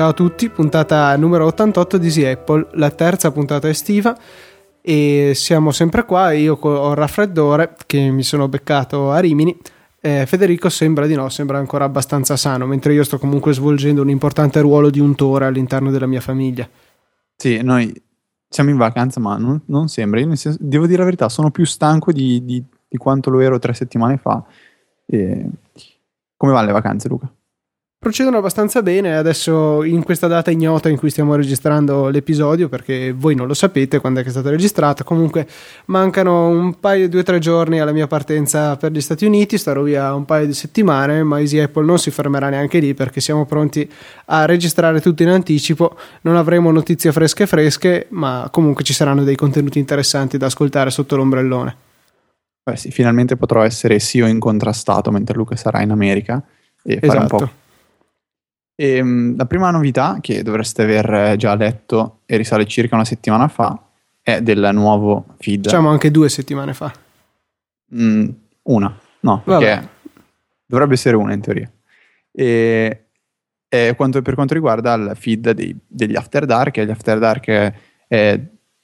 Ciao a tutti, puntata numero 88 di Easy Apple, la terza puntata estiva e siamo sempre qua, io ho il raffreddore che mi sono beccato a Rimini. Eh, Federico sembra di no, sembra ancora abbastanza sano, mentre io sto comunque svolgendo un importante ruolo di untore all'interno della mia famiglia. Sì, noi siamo in vacanza, ma non, non sembra. Io senso, devo dire la verità, sono più stanco di, di, di quanto lo ero tre settimane fa. E... Come vanno le vacanze, Luca? Procedono abbastanza bene. Adesso in questa data ignota in cui stiamo registrando l'episodio perché voi non lo sapete quando è che è stato registrato comunque mancano un paio due o tre giorni alla mia partenza per gli Stati Uniti starò via un paio di settimane ma Easy Apple non si fermerà neanche lì perché siamo pronti a registrare tutto in anticipo. Non avremo notizie fresche fresche ma comunque ci saranno dei contenuti interessanti da ascoltare sotto l'ombrellone. Beh sì, finalmente potrò essere sì o incontrastato mentre Luca sarà in America e fare un po' esatto e, ehm, la prima novità che dovreste aver eh, già letto e risale circa una settimana fa è del nuovo feed. Diciamo anche due settimane fa. Mm, una, no, perché Vabbè. dovrebbe essere una in teoria. E, e quanto, per quanto riguarda il feed dei, degli After Dark, gli After Dark è, è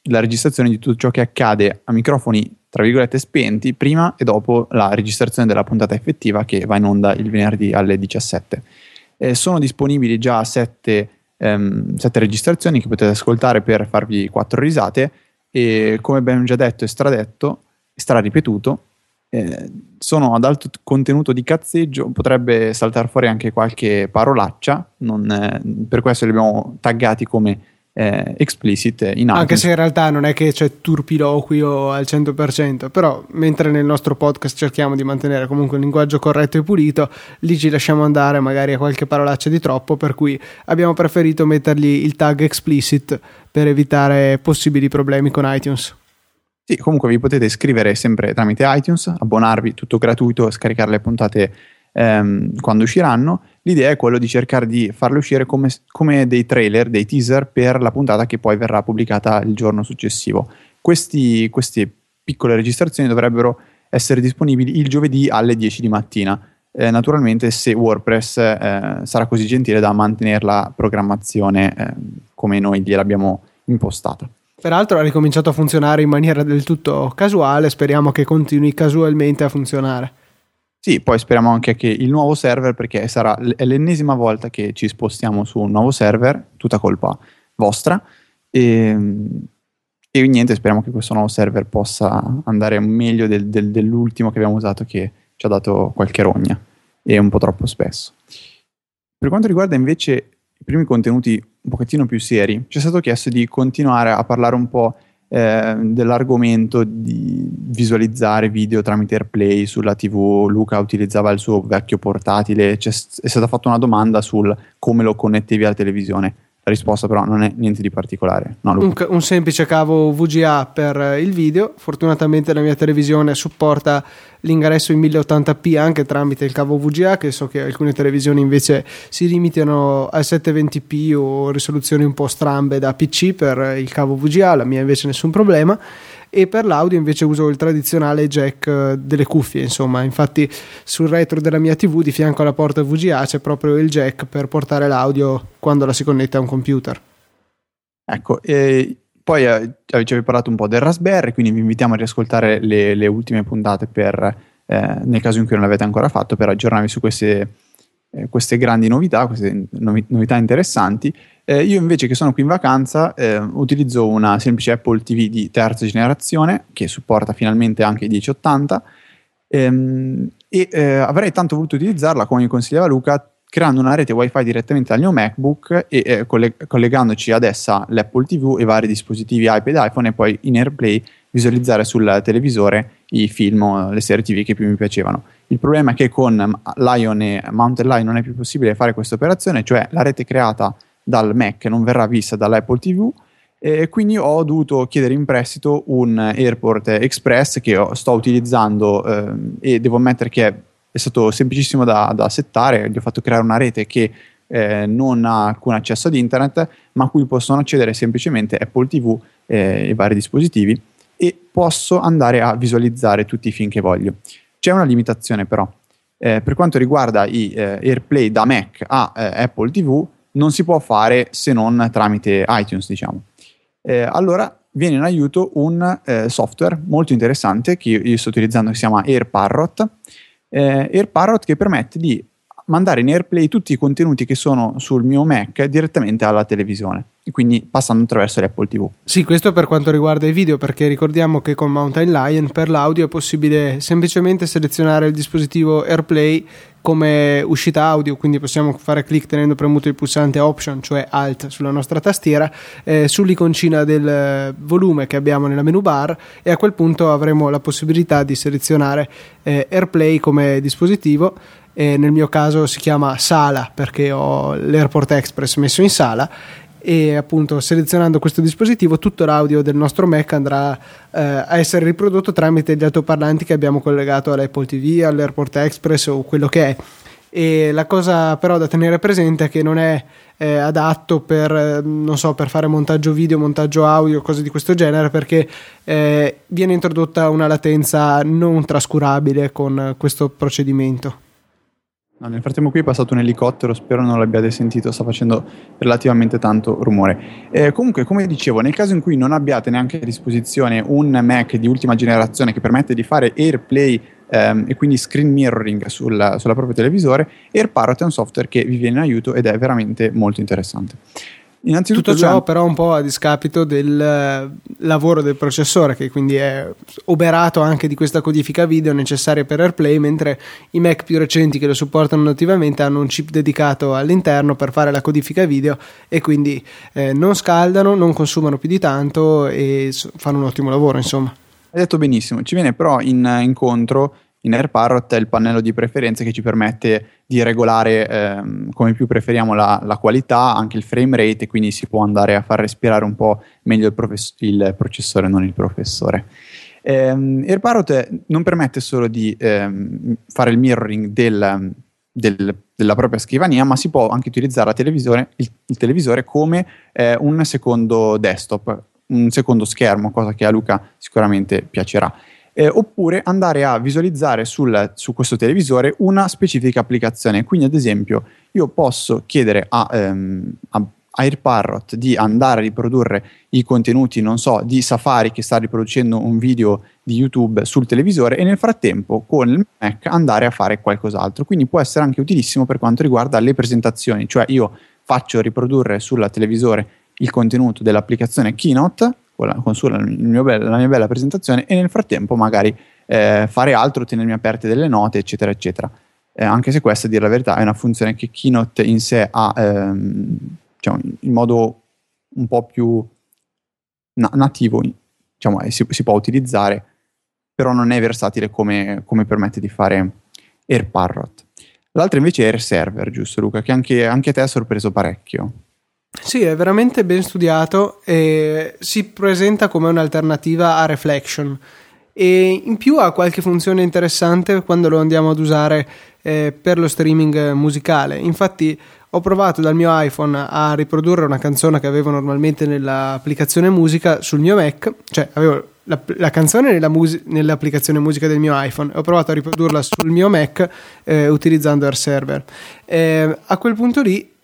la registrazione di tutto ciò che accade a microfoni tra virgolette spenti prima e dopo la registrazione della puntata effettiva che va in onda il venerdì alle 17 eh, sono disponibili già sette, ehm, sette registrazioni che potete ascoltare per farvi quattro risate e come abbiamo già detto e stradetto, straripetuto, eh, sono ad alto contenuto di cazzeggio, potrebbe saltare fuori anche qualche parolaccia, non, eh, per questo li abbiamo taggati come eh, explicit in iTunes. Anche se in realtà non è che c'è turpiloquio al 100%, però mentre nel nostro podcast cerchiamo di mantenere comunque un linguaggio corretto e pulito, lì ci lasciamo andare magari a qualche parolaccia di troppo, per cui abbiamo preferito mettergli il tag explicit per evitare possibili problemi con iTunes. Sì, comunque vi potete iscrivere sempre tramite iTunes, abbonarvi, tutto gratuito, scaricare le puntate ehm, quando usciranno L'idea è quella di cercare di farle uscire come, come, dei trailer, dei teaser per la puntata che poi verrà pubblicata il giorno successivo. Questi, queste piccole registrazioni dovrebbero essere disponibili il giovedì alle 10 di mattina. Eh, naturalmente se WordPress eh, sarà così gentile da mantenere la programmazione eh, come noi gliel'abbiamo impostata. Peraltro ha ricominciato a funzionare in maniera del tutto casuale, speriamo che continui casualmente a funzionare. Sì, poi speriamo anche che il nuovo server, perché sarà l- l'ennesima volta che ci spostiamo su un nuovo server, tutta colpa vostra. E, ehm, e niente, speriamo che questo nuovo server possa andare meglio del, del, dell'ultimo che abbiamo usato, che ci ha dato qualche rogna e un po' troppo spesso. Per quanto riguarda invece i primi contenuti un pochettino più seri, ci è stato chiesto di continuare a parlare un po' eh, dell'argomento di visualizzare video tramite AirPlay sulla TV. Luca utilizzava il suo vecchio portatile, C'è, è stata fatta una domanda sul come lo connettevi alla televisione. La risposta però non è niente di particolare. No, un, un, semplice cavo VGA per il video. Fortunatamente la mia televisione supporta l'ingresso in 1080p anche tramite il cavo VGA, che so che alcune televisioni invece si limitano a 720p o risoluzioni un po' strambe da PC per il cavo VGA, la mia invece nessun problema e per l'audio invece uso il tradizionale jack eh, delle cuffie insomma. Infatti sul retro della mia tv di fianco alla porta VGA c'è proprio il jack per portare l'audio quando la si connette a un computer. Ecco e poi eh, ci avevi parlato un po' del Raspberry quindi vi invitiamo a riascoltare le, le ultime puntate per eh, nel caso in cui non l'avete ancora fatto per aggiornarvi su queste, eh, queste grandi novità queste novità interessanti eh, io invece che sono qui in vacanza eh, utilizzo una semplice Apple TV di terza generazione che supporta finalmente anche i 1080 ehm, e eh, avrei tanto voluto utilizzarla come mi consigliava Luca creando una rete wifi direttamente dal mio MacBook e eh, colleg- collegandoci ad essa l'Apple TV e vari dispositivi iPad iPhone e poi in AirPlay visualizzare sul televisore i film o le serie TV che più mi piacevano. Il problema è che con Lion e Mountain Lion non è più possibile fare questa operazione, cioè la rete creata dal Mac, non verrà vista dall'Apple TV e quindi ho dovuto chiedere in prestito un Airport Express che sto utilizzando eh, e devo ammettere che è stato semplicissimo da, da, settare, gli ho fatto creare una rete che eh, non ha alcun accesso ad internet ma a cui possono accedere semplicemente Apple TV eh, e vari dispositivi e posso andare a visualizzare tutti i film che voglio. C'è una limitazione però, eh, per quanto riguarda i eh, AirPlay da Mac a eh, Apple TV non si può fare se non tramite iTunes, diciamo. Eh, allora viene in aiuto un eh, software molto interessante che io, io, sto utilizzando che si chiama AirParrot. Eh, AirParrot che permette di mandare in AirPlay tutti i contenuti che sono sul mio Mac direttamente alla televisione, quindi passando attraverso l'Apple TV. Sì, questo per quanto riguarda i video, perché ricordiamo che con Mountain Lion per l'audio è possibile semplicemente selezionare il dispositivo AirPlay come uscita audio, quindi possiamo fare clic tenendo premuto il pulsante Option, cioè Alt sulla nostra tastiera, eh, sull'iconcina del volume che abbiamo nella menu bar e a quel punto avremo la possibilità di selezionare eh, AirPlay come dispositivo. Eh, nel mio caso si chiama sala perché ho l'Airport Express messo in sala e appunto selezionando questo dispositivo tutto l'audio del nostro Mac andrà eh, a essere riprodotto tramite gli altoparlanti che abbiamo collegato all'Apple TV, all'Airport Express o quello che è. E la cosa però da tenere presente è che non è eh, adatto per, so, per fare montaggio video, montaggio audio, cose di questo genere, perché eh, viene introdotta una latenza non trascurabile con questo procedimento. No, nel frattempo qui è passato un elicottero, spero non l'abbiate sentito, sta facendo relativamente tanto rumore. Eh, comunque, come dicevo, nel caso in cui non abbiate neanche a disposizione un Mac di ultima generazione che permette di fare AirPlay ehm, e quindi screen mirroring sul, sulla propria televisore, AirParrot è un software che vi viene in aiuto ed è veramente molto interessante. Innanzitutto Tutto ciò però un po' a discapito del eh, lavoro del processore che quindi è oberato anche di questa codifica video necessaria per AirPlay mentre i Mac più recenti che lo supportano nativamente hanno un chip dedicato all'interno per fare la codifica video e quindi eh, non scaldano, non consumano più di tanto e fanno un ottimo lavoro insomma. Hai detto benissimo, ci viene però in, incontro in AirParrot è il pannello di preferenze che ci permette di regolare ehm, come più preferiamo la, la, qualità, anche il frame rate e quindi si può andare a far respirare un po' meglio il, profess- il processore, non il professore. Ehm, AirParrot non permette solo di ehm, fare il mirroring del, del, della propria scrivania, ma si può anche utilizzare televisore, il, il, televisore come eh, un secondo desktop, un secondo schermo, cosa che a Luca sicuramente piacerà eh, oppure andare a visualizzare sul, su questo televisore una specifica applicazione. Quindi, ad esempio, io posso chiedere a, ehm, a AirParrot di andare a riprodurre i contenuti, non so, di Safari che sta riproducendo un video di YouTube sul televisore e nel frattempo con il Mac andare a fare qualcos'altro. Quindi può essere anche utilissimo per quanto riguarda le presentazioni, cioè io faccio riprodurre sul televisore il contenuto dell'applicazione Keynote con, la, con sulla, mio be- la mia bella presentazione e nel frattempo magari eh, fare altro, tenermi aperte delle note, eccetera, eccetera. Eh, anche se questa, a dire la verità, è una funzione che Keynote in sé ha ehm, diciamo, in modo un po' più na- nativo, diciamo, eh, si, si, può utilizzare, però non è versatile come, come permette di fare AirParrot. L'altra invece è AirServer, giusto Luca, che anche, anche te ha sorpreso parecchio. Sì, è veramente ben studiato e si presenta come un'alternativa a Reflection e in più ha qualche funzione interessante quando lo andiamo ad usare eh, per lo streaming musicale. Infatti ho provato dal mio iPhone a riprodurre una canzone che avevo normalmente nell'applicazione musica sul mio Mac, cioè avevo la, la canzone nella mus- nell'applicazione musica del mio iPhone e ho provato a riprodurla sul mio Mac eh, utilizzando AirServer. Eh, a quel punto lì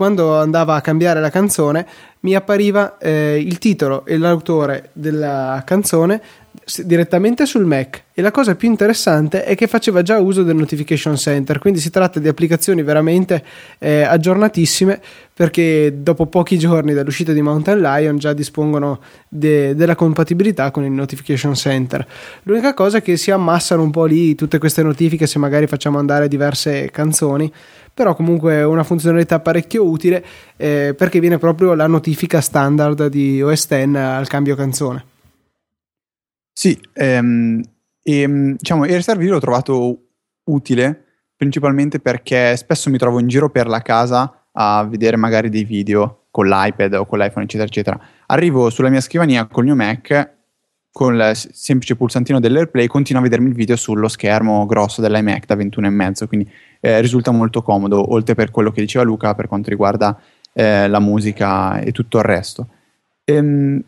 quando andava a cambiare la canzone mi appariva eh, il titolo e l'autore della canzone direttamente sul Mac e la cosa più interessante è che faceva già uso del Notification Center quindi si tratta di applicazioni veramente eh, aggiornatissime perché dopo pochi giorni dall'uscita di Mountain Lion già dispongono de- della compatibilità con il Notification Center l'unica cosa è che si ammassano un po' lì tutte queste notifiche se magari facciamo andare diverse canzoni però comunque è una funzionalità parecchio utile eh, perché viene proprio la notifica standard di OS X al cambio canzone. Sì, ehm, e, ehm, diciamo, il Reserve l'ho trovato utile principalmente perché spesso mi trovo in giro per la casa a vedere magari dei video con l'iPad o con l'iPhone, eccetera, eccetera. Arrivo sulla mia scrivania col mio Mac, con il semplice pulsantino dell'AirPlay, continuo a vedermi il video sullo schermo grosso dell'iMac da 21,5, quindi eh, risulta molto comodo, oltre per quello che diceva Luca per quanto riguarda eh, la musica e tutto il resto. Ehm,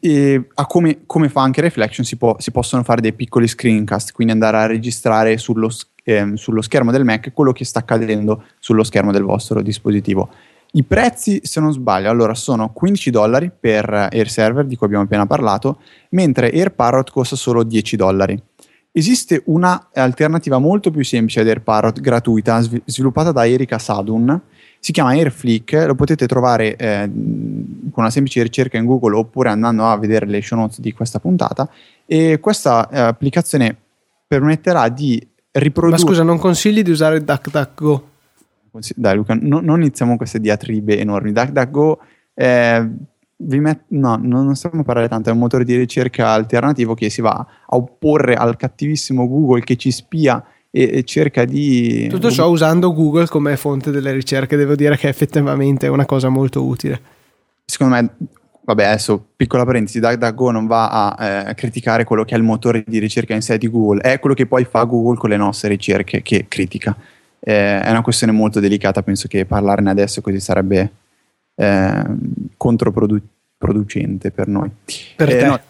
eh, come, come, fa anche Reflection si, può, si, possono fare dei piccoli screencast, quindi andare a registrare sullo, ehm, sullo, schermo del Mac quello che sta accadendo sullo schermo del vostro dispositivo. I prezzi, se non sbaglio, allora sono 15 dollari per Air Server, di cui abbiamo appena parlato, mentre Air Parrot costa solo 10 dollari. Esiste un'alternativa molto più semplice ad Air Parrot, gratuita, sviluppata da Erika Sadun, si chiama Airflick, lo potete trovare eh, con una semplice ricerca in Google oppure andando a vedere le show notes di questa puntata e questa eh, applicazione permetterà di riprodurre... Ma scusa, non consigli di usare DuckDuckGo? Dai Luca, no, non iniziamo queste diatribe enormi. DuckDuckGo, eh, met- no, non stiamo a parlare tanto, è un motore di ricerca alternativo che si va a opporre al cattivissimo Google che ci spia e, cerca di... Tutto ciò usando Google come fonte delle ricerche, devo dire che effettivamente è una cosa molto utile. Secondo me, vabbè adesso piccola parentesi, DuckDuckGo non va a eh, criticare quello che è il motore di ricerca in sé di Google, è quello che poi fa Google con le nostre ricerche che critica. Eh, è una questione molto delicata, penso che parlarne adesso così sarebbe eh, controproducente per noi. Per eh, te? No.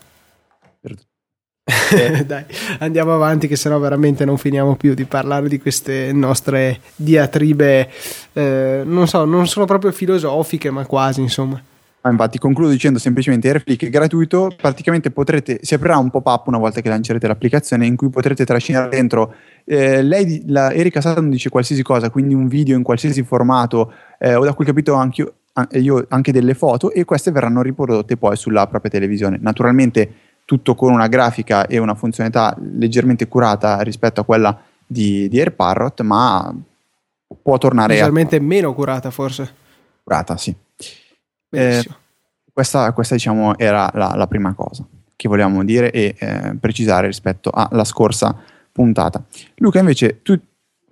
Dai, andiamo avanti che sennò veramente non finiamo più di parlare di queste nostre diatribe, eh, non so, non sono proprio filosofiche, ma quasi, insomma. Ah, infatti concludo dicendo semplicemente Airflick è gratuito, praticamente potrete, si aprirà un pop-up una volta che lancerete l'applicazione in cui potrete trascinare dentro, eh, lei, la Erika Sutton dice qualsiasi cosa, quindi un video in qualsiasi formato, eh, ho da quel capito anche io anche delle foto e queste verranno riprodotte poi sulla propria televisione. Naturalmente tutto con una grafica e una funzionalità leggermente curata rispetto a quella di, di AirParrot, ma può tornare leggermente a... meno curata forse. Curata, sì. Eh, questa, questa, diciamo era la, la, prima cosa che volevamo dire e eh, precisare rispetto alla scorsa puntata. Luca, invece, tu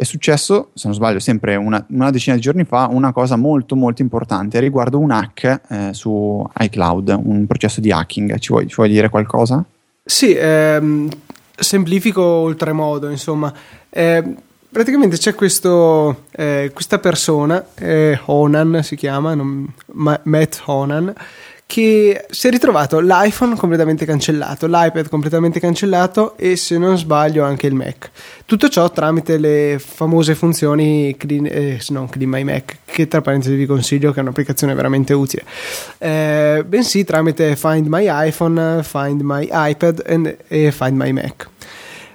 è successo, se non sbaglio, sempre una, una, decina di giorni fa, una cosa molto molto importante riguardo un hack eh, su iCloud, un processo di hacking. Ci vuoi, ci vuoi dire qualcosa? Sì, ehm, semplifico oltremodo, insomma. Eh, praticamente c'è questo, eh, questa persona, eh, Honan si chiama, non, Matt Honan, che si è ritrovato l'iPhone completamente cancellato, l'iPad completamente cancellato e se non sbaglio anche il Mac. Tutto ciò tramite le famose funzioni Clean, eh, non Clean My Mac, che tra parentesi vi consiglio che è un'applicazione veramente utile, eh, bensì tramite Find My iPhone, Find My iPad e Find My Mac.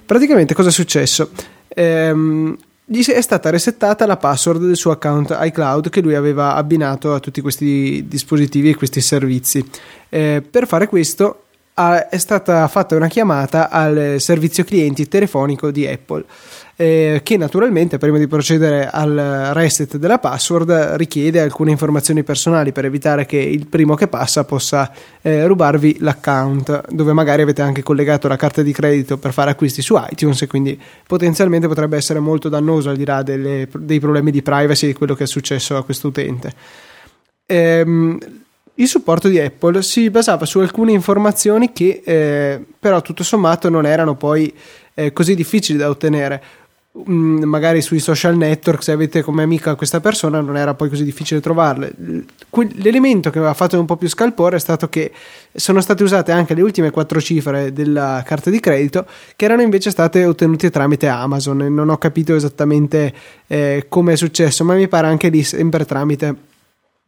Praticamente cosa è successo? Ehm, gli è stata resettata la password del suo account iCloud che lui aveva abbinato a tutti questi dispositivi e questi servizi. Eh, per fare questo ha, è stata fatta una chiamata al servizio clienti telefonico di Apple eh, che naturalmente prima di procedere al reset della password richiede alcune informazioni personali per evitare che il primo che passa possa eh, rubarvi l'account dove magari avete anche collegato la carta di credito per fare acquisti su iTunes e quindi potenzialmente potrebbe essere molto dannoso al di là delle, dei problemi di privacy di quello che è successo a questo utente. Ehm, il supporto di Apple si basava su alcune informazioni che eh, però tutto sommato non erano poi eh, così difficili da ottenere. Mm, magari sui social network se avete come amica questa persona non era poi così difficile trovarle. L'elemento che mi ha fatto un po' più scalpore è stato che sono state usate anche le ultime quattro cifre della carta di credito che erano invece state ottenute tramite Amazon non ho capito esattamente eh, come è successo ma mi pare anche lì sempre tramite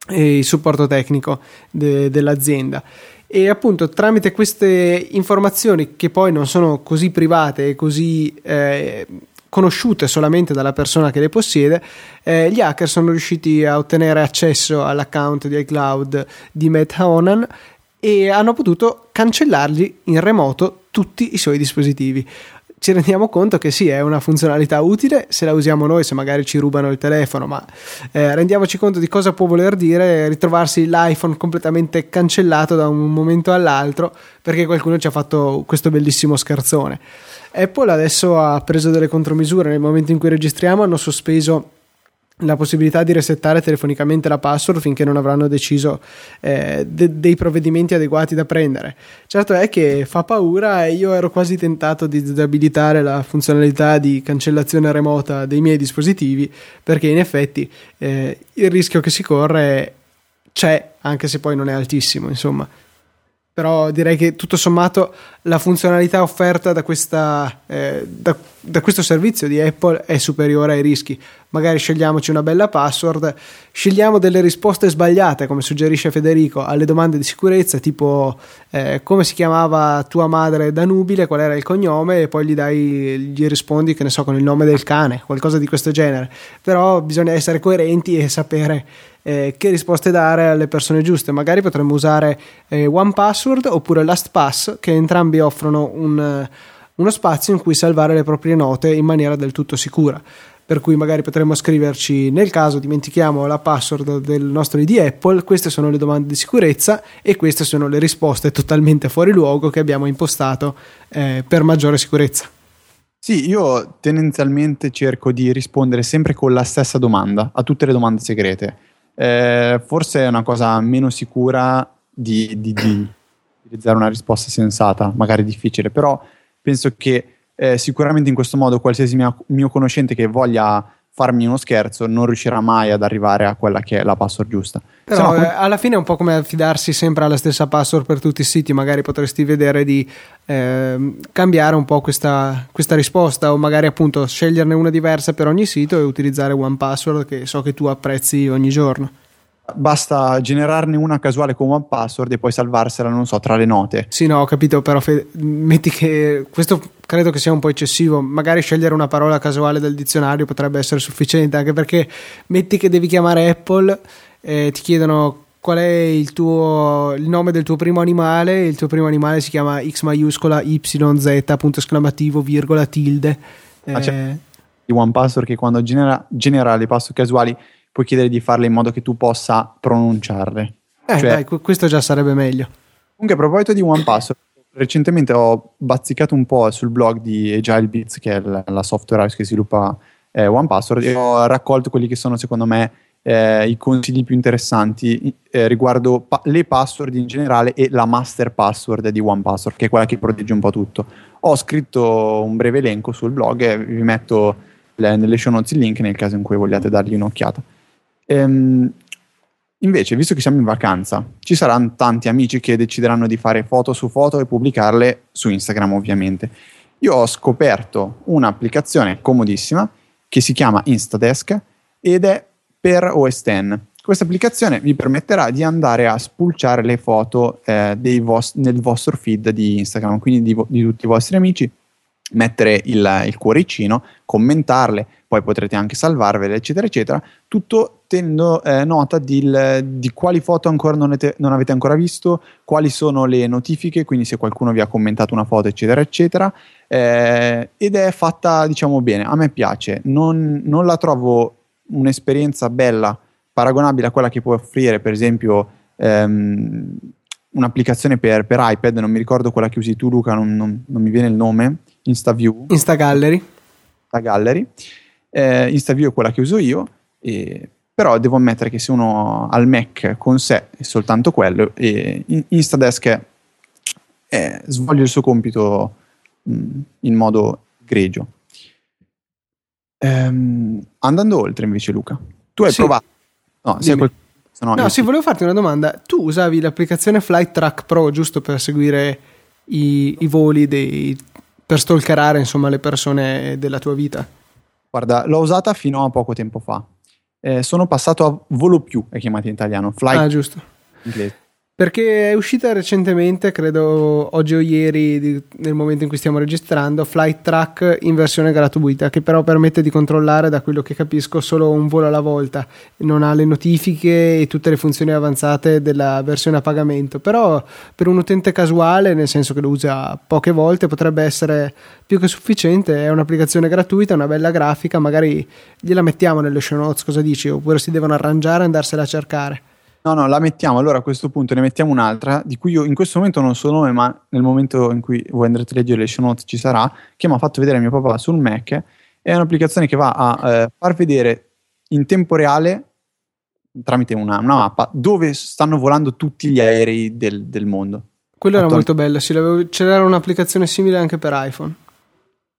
eh, il supporto tecnico de- dell'azienda. E appunto tramite queste informazioni che poi non sono così private e così eh, conosciute solamente dalla persona che le possiede, eh, gli hacker sono riusciti a ottenere accesso all'account di iCloud di Matt Honan e hanno potuto cancellargli in remoto tutti i suoi dispositivi. Ci rendiamo conto che sì, è una funzionalità utile se la usiamo noi, se magari ci rubano il telefono, ma eh, rendiamoci conto di cosa può voler dire ritrovarsi l'iPhone completamente cancellato da un momento all'altro perché qualcuno ci ha fatto questo bellissimo scherzone. Apple adesso ha preso delle contromisure, nel momento in cui registriamo hanno sospeso la possibilità di resettare telefonicamente la password finché non avranno deciso eh, de- dei provvedimenti adeguati da prendere. Certo è che fa paura e io ero quasi tentato di disabilitare la funzionalità di cancellazione remota dei miei dispositivi perché in effetti eh, il rischio che si corre c'è anche se poi non è altissimo, insomma però direi che tutto sommato la funzionalità offerta da, questa, eh, da, da, questo servizio di Apple è superiore ai rischi. Magari scegliamoci una bella password, scegliamo delle risposte sbagliate, come suggerisce Federico, alle domande di sicurezza, tipo eh, come si chiamava tua madre da nubile, qual era il cognome, e poi gli dai, gli rispondi, che ne so, con il nome del cane, qualcosa di questo genere. Però bisogna essere coerenti e sapere eh, che risposte dare alle persone giuste. Magari potremmo usare eh, OnePassword oppure LastPass, che entrambi offrono un, uno spazio in cui salvare le proprie note in maniera del tutto sicura. Per cui magari potremmo scriverci nel caso dimentichiamo la password del nostro ID Apple, queste sono le domande di sicurezza e queste sono le risposte totalmente fuori luogo che abbiamo impostato eh, per maggiore sicurezza. Sì, io tendenzialmente cerco di rispondere sempre con la stessa domanda a tutte le domande segrete eh, forse è una cosa meno sicura di, di, di, utilizzare una risposta sensata, magari difficile, però penso che eh, sicuramente in questo modo qualsiasi mia, mio conoscente che voglia farmi uno scherzo non riuscirà mai ad arrivare a quella che è la password giusta. Però no, eh, alla fine è un po' come affidarsi sempre alla stessa password per tutti i siti, magari potresti vedere di eh, cambiare un po' questa, questa, risposta o magari appunto sceglierne una diversa per ogni sito e utilizzare one password che so che tu apprezzi ogni giorno. Basta generarne una casuale con one password e poi salvarsela, non so, tra le note. Sì, no, ho capito, però fe- metti che questo credo che sia un po' eccessivo. Magari scegliere una parola casuale del dizionario potrebbe essere sufficiente, anche perché metti che devi chiamare Apple e ti chiedono qual è il, tuo, il nome del tuo primo animale. Il tuo primo animale si chiama X maiuscola YZ, punto esclamativo, virgola, tilde. Ah, eh, one password che quando genera, genera le password casuali puoi chiedere di farle in modo che tu possa pronunciarle. Eh, cioè, dai, questo già sarebbe meglio. Comunque, a proposito di One Password, recentemente ho bazzicato un po' sul blog di Agile Bits, che è la, la software house che sviluppa eh, One Password, e ho raccolto quelli che sono, secondo me, eh, i consigli più interessanti eh, riguardo pa- le password in generale e la master password di One Password, che è quella che protegge un po' tutto. Ho scritto un breve elenco sul blog e vi metto le, nelle show notes il link nel caso in cui vogliate dargli un'occhiata. Ehm, invece, visto che siamo in vacanza, ci saranno tanti amici che decideranno di fare foto su foto e pubblicarle su Instagram, ovviamente. Io ho scoperto un'applicazione comodissima che si chiama Instadesk ed è per OS X. Questa applicazione vi permetterà di andare a spulciare le foto eh, vos- nel vostro feed di Instagram, quindi di, vo- di tutti i vostri amici, mettere il, il cuoricino, commentarle, poi potrete anche salvarvele, eccetera, eccetera, tutto tenendo eh, nota di, di, quali foto ancora non, ete, non, avete ancora visto, quali sono le notifiche, quindi se qualcuno vi ha commentato una foto, eccetera, eccetera, eh, ed è fatta, diciamo, bene, a me piace, non, non la trovo un'esperienza bella, paragonabile a quella che può offrire, per esempio, ehm, un'applicazione per, per, iPad, non mi ricordo quella che usi tu Luca, non, non, non mi viene il nome, InstaView. InstaGallery. InstaGallery eh, InstaView è quella che uso io, e, però devo ammettere che se uno ha il Mac con sé è soltanto quello, e Instadesk è, svolge il suo compito mh, in modo gregio. Ehm, andando oltre invece Luca, tu hai sì. provato... No, se quel... no, no sì, volevo farti una domanda. Tu usavi l'applicazione Flight Track Pro giusto per seguire i, i voli dei, per stalkerare insomma le persone della tua vita? Guarda, l'ho usata fino a poco tempo fa. Eh, sono passato a volo più, è chiamato in italiano. Flight. Ah, giusto. Inglese. Perché è uscita recentemente, credo oggi o ieri, di, nel momento in cui stiamo registrando, Flight Track in versione gratuita, che però permette di controllare, da quello che capisco, solo un volo alla volta. Non ha le notifiche e tutte le funzioni avanzate della versione a pagamento. Però per un utente casuale, nel senso che lo usa poche volte, potrebbe essere più che sufficiente. È un'applicazione gratuita, una bella grafica, magari gliela mettiamo nelle show notes, cosa dici? Oppure si devono arrangiare e andarsela a cercare. No, no, la mettiamo. Allora a questo punto ne mettiamo un'altra, di cui io in questo momento non so nome, ma nel momento in cui voi andrete a leggere le show notes ci sarà, che mi ha fatto vedere mio papà sul Mac. È un'applicazione che va a eh, far vedere in tempo reale, tramite una, una, mappa, dove stanno volando tutti gli aerei del, del mondo. Quello era molto bello, sì, c'era un'applicazione simile anche per iPhone.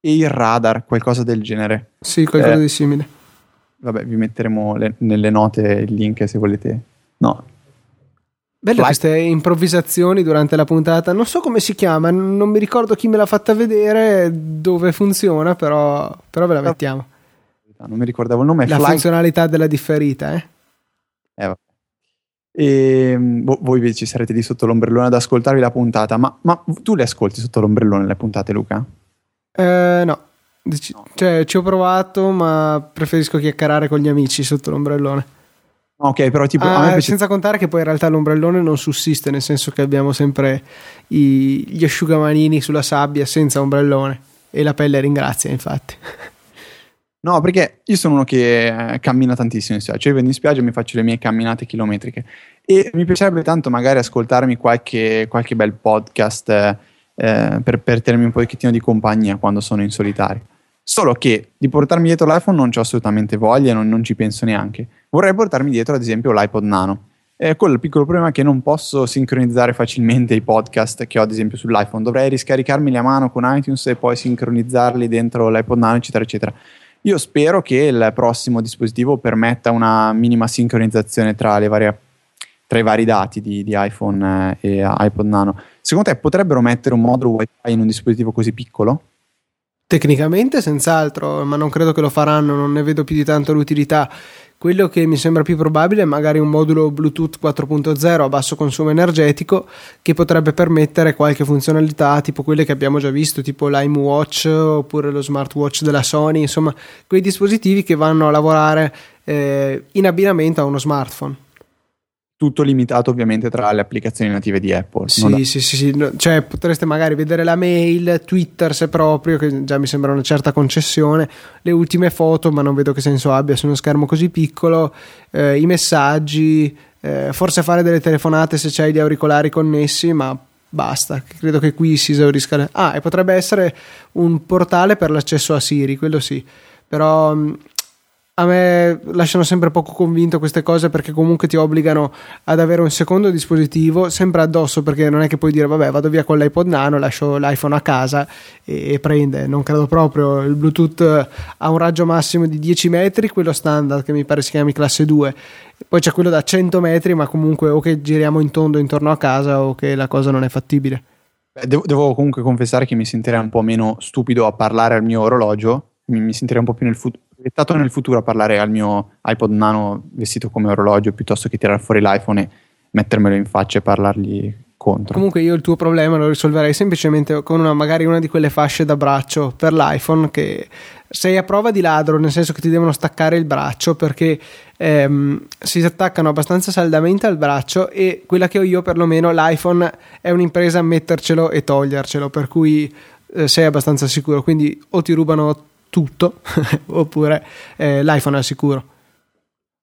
E il radar, qualcosa del genere. Sì, qualcosa eh, di simile. Vabbè, vi metteremo le, nelle note il link se volete No. Belle Fly. queste improvvisazioni durante la puntata. Non so come si chiama, non mi ricordo chi me l'ha fatta vedere, dove funziona, però, però ve la mettiamo. non mi ricordavo il nome. La Flight... funzionalità della differita, eh? Eh, e boh, voi ci sarete lì sotto l'ombrellone ad ascoltarvi la puntata, ma, ma tu le ascolti sotto l'ombrellone le puntate, Luca? Eh, no. Cioè, ci ho provato, ma preferisco chiacchierare con gli amici sotto l'ombrellone. Ok, però tipo... Ah, piace... Senza contare che poi in realtà l'ombrellone non sussiste, nel senso che abbiamo sempre i, gli asciugamanini sulla sabbia senza ombrellone e la pelle ringrazia, infatti. No, perché io sono uno che eh, cammina tantissimo in spiaggia, cioè io vado in spiaggia e mi faccio le mie camminate chilometriche e mi piacerebbe tanto magari ascoltarmi qualche, qualche bel podcast eh, per, per tenermi un pochettino di compagnia quando sono in solitario. Solo che di portarmi dietro l'iPhone non ho assolutamente voglia, non, non ci penso neanche. Vorrei portarmi dietro ad esempio l'iPod Nano. Eh, quello il piccolo problema che non posso sincronizzare facilmente i podcast che ho ad esempio sull'iPhone. Dovrei riscaricarmeli a mano con iTunes e poi sincronizzarli dentro l'iPod Nano, eccetera, eccetera. Io spero che il prossimo dispositivo permetta una minima sincronizzazione tra, varie, tra i vari dati di, di, iPhone eh, e iPod Nano. Secondo te potrebbero mettere un modulo WiFi in un dispositivo così piccolo? Tecnicamente senz'altro, ma non credo che lo faranno, non ne vedo più di tanto l'utilità. Quello che mi sembra più probabile è magari un modulo Bluetooth 4.0 a basso consumo energetico che potrebbe permettere qualche funzionalità tipo quelle che abbiamo già visto, tipo l'Ime Watch oppure lo smartwatch della Sony, insomma, quei dispositivi che vanno a lavorare eh, in abbinamento a uno smartphone tutto limitato ovviamente tra le applicazioni native di Apple. Sì, da... sì, sì, sì, cioè potreste magari vedere la mail, Twitter se proprio, che già mi sembra una certa concessione, le ultime foto, ma non vedo che senso abbia su uno schermo così piccolo, eh, i messaggi, eh, forse fare delle telefonate se c'hai gli auricolari connessi, ma basta, credo che qui si esaurisca. Ah, e potrebbe essere un portale per l'accesso a Siri, quello sì, però a me lasciano sempre poco convinto queste cose perché comunque ti obbligano ad avere un secondo dispositivo sempre addosso perché non è che puoi dire vabbè vado via con l'iPod nano lascio l'iPhone a casa e, e prende. Non credo proprio. Il Bluetooth ha un raggio massimo di 10 metri quello standard che mi pare si chiami classe 2 poi c'è quello da 100 metri ma comunque o che giriamo in tondo intorno a casa o che la cosa non è fattibile. Devo, devo comunque confessare che mi sentirei un po' meno stupido a parlare al mio orologio mi, sentirei un po' più nel futuro proiettato nel futuro a parlare al mio iPod Nano vestito come orologio piuttosto che tirare fuori l'iPhone e mettermelo in faccia e parlargli contro. Comunque io il tuo problema lo risolverei semplicemente con una, magari una di quelle fasce da braccio per l'iPhone che sei a prova di ladro, nel senso che ti devono staccare il braccio perché ehm, si attaccano abbastanza saldamente al braccio e quella che ho io perlomeno l'iPhone è un'impresa a mettercelo e togliercelo, per cui eh, sei abbastanza sicuro, quindi o ti rubano tutto oppure eh, l'iPhone è al sicuro.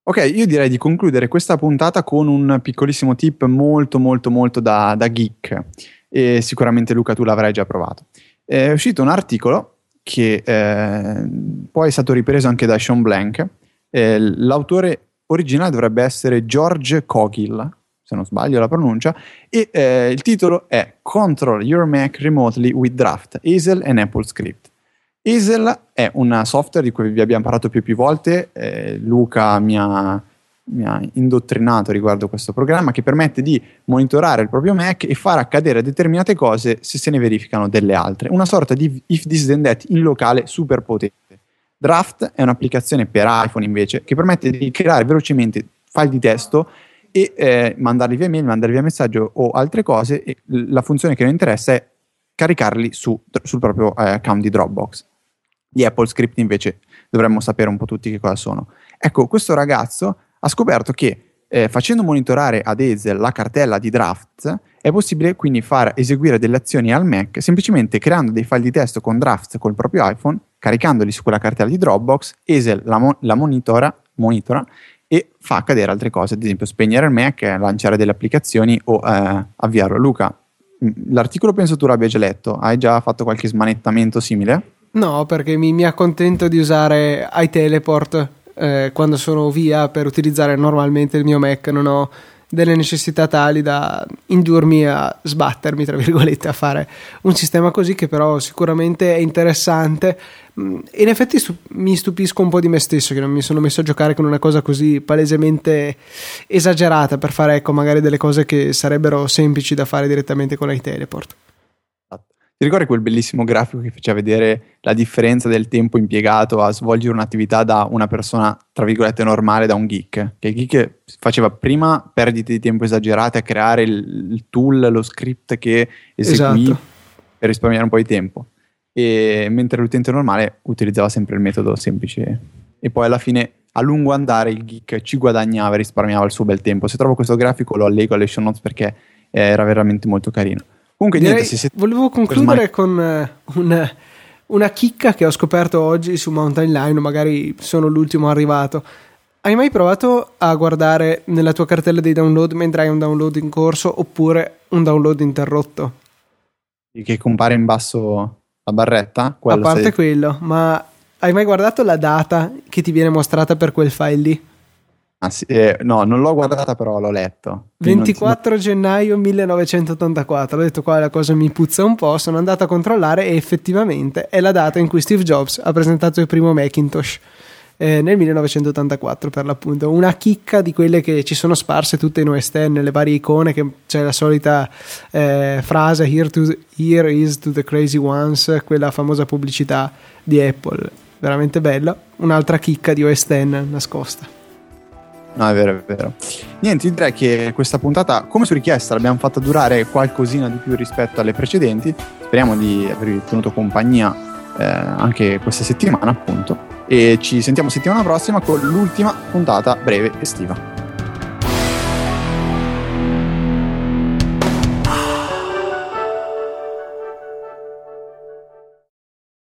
Ok, io direi di concludere questa puntata con un piccolissimo tip molto molto molto da, da geek e sicuramente Luca tu l'avrai già provato. È uscito un articolo che eh, poi è stato ripreso anche da Sean Blank. Eh, l'autore originale dovrebbe essere George Cogill, se non sbaglio la pronuncia, e eh, il titolo è Control Your Mac Remotely with Draft, Hazel and Apple Script. Hazel è un software di cui vi abbiamo parlato più e più volte, eh, Luca mi ha, mi ha, indottrinato riguardo questo programma che permette di monitorare il proprio Mac e far accadere determinate cose se se ne verificano delle altre. Una sorta di if this then that in locale super potente. Draft è un'applicazione per iPhone invece che permette di creare velocemente file di testo e eh, mandarli via mail, mandarli via messaggio o altre cose e la funzione che non interessa è caricarli su, sul proprio eh, account di Dropbox. Gli Apple Script invece dovremmo sapere un po' tutti che cosa sono. Ecco, questo ragazzo ha scoperto che eh, facendo monitorare ad Ezel la cartella di drafts è possibile quindi far eseguire delle azioni al Mac semplicemente creando dei file di testo con drafts col proprio iPhone, caricandoli su quella cartella di Dropbox, Ezel la, mo- la monitora, monitora, e fa accadere altre cose, ad esempio spegnere il Mac, lanciare delle applicazioni o eh, avviarlo. Luca, l'articolo penso tu l'abbia già letto, hai già fatto qualche smanettamento simile? No, perché mi, mi accontento di usare iTeleport eh, quando sono via per utilizzare normalmente il mio Mac, non ho delle necessità tali da indurmi a sbattermi, tra virgolette, a fare un sistema così che però sicuramente è interessante. Mm, in effetti stu- mi stupisco un po' di me stesso che non mi sono messo a giocare con una cosa così palesemente esagerata per fare ecco magari delle cose che sarebbero semplici da fare direttamente con iTeleport. Ti ricordi quel bellissimo grafico che faceva vedere la differenza del tempo impiegato a svolgere un'attività da una persona, tra virgolette, normale, da un geek? Che il geek faceva prima perdite di tempo esagerate a creare il, il tool, lo script che eseguì esatto. per risparmiare un po' di tempo. E, mentre l'utente normale utilizzava sempre il metodo semplice. E poi alla fine, a lungo andare, il geek ci guadagnava e risparmiava il suo bel tempo. Se trovo questo grafico lo allego alle show notes perché era veramente molto carino. Comunque, Direi, niente, siete... volevo concludere con uh, un, una chicca che ho scoperto oggi su Mountain Line, magari sono l'ultimo arrivato. Hai mai provato a guardare nella tua cartella dei download mentre hai un download in corso oppure un download interrotto? Che compare in basso la barretta? A parte sei... quello, ma hai mai guardato la data che ti viene mostrata per quel file lì? Ah, sì, eh, no, non l'ho guardata, però l'ho letto. 24 non... gennaio 1984. Ho detto qua la cosa mi puzza un po'. Sono andato a controllare e effettivamente è la data in cui Steve Jobs ha presentato il primo Macintosh. Eh, nel 1984 per l'appunto una chicca di quelle che ci sono sparse tutte in End nelle varie icone che c'è la solita eh, frase here, to, here is to the crazy ones quella famosa pubblicità di Apple veramente bella un'altra chicca di End nascosta No, è vero, è vero. Niente, direi che questa puntata, come su richiesta, l'abbiamo fatta durare qualcosina di più rispetto alle precedenti. Speriamo di avervi tenuto compagnia eh, anche questa settimana, appunto. E ci sentiamo settimana prossima con l'ultima puntata breve estiva.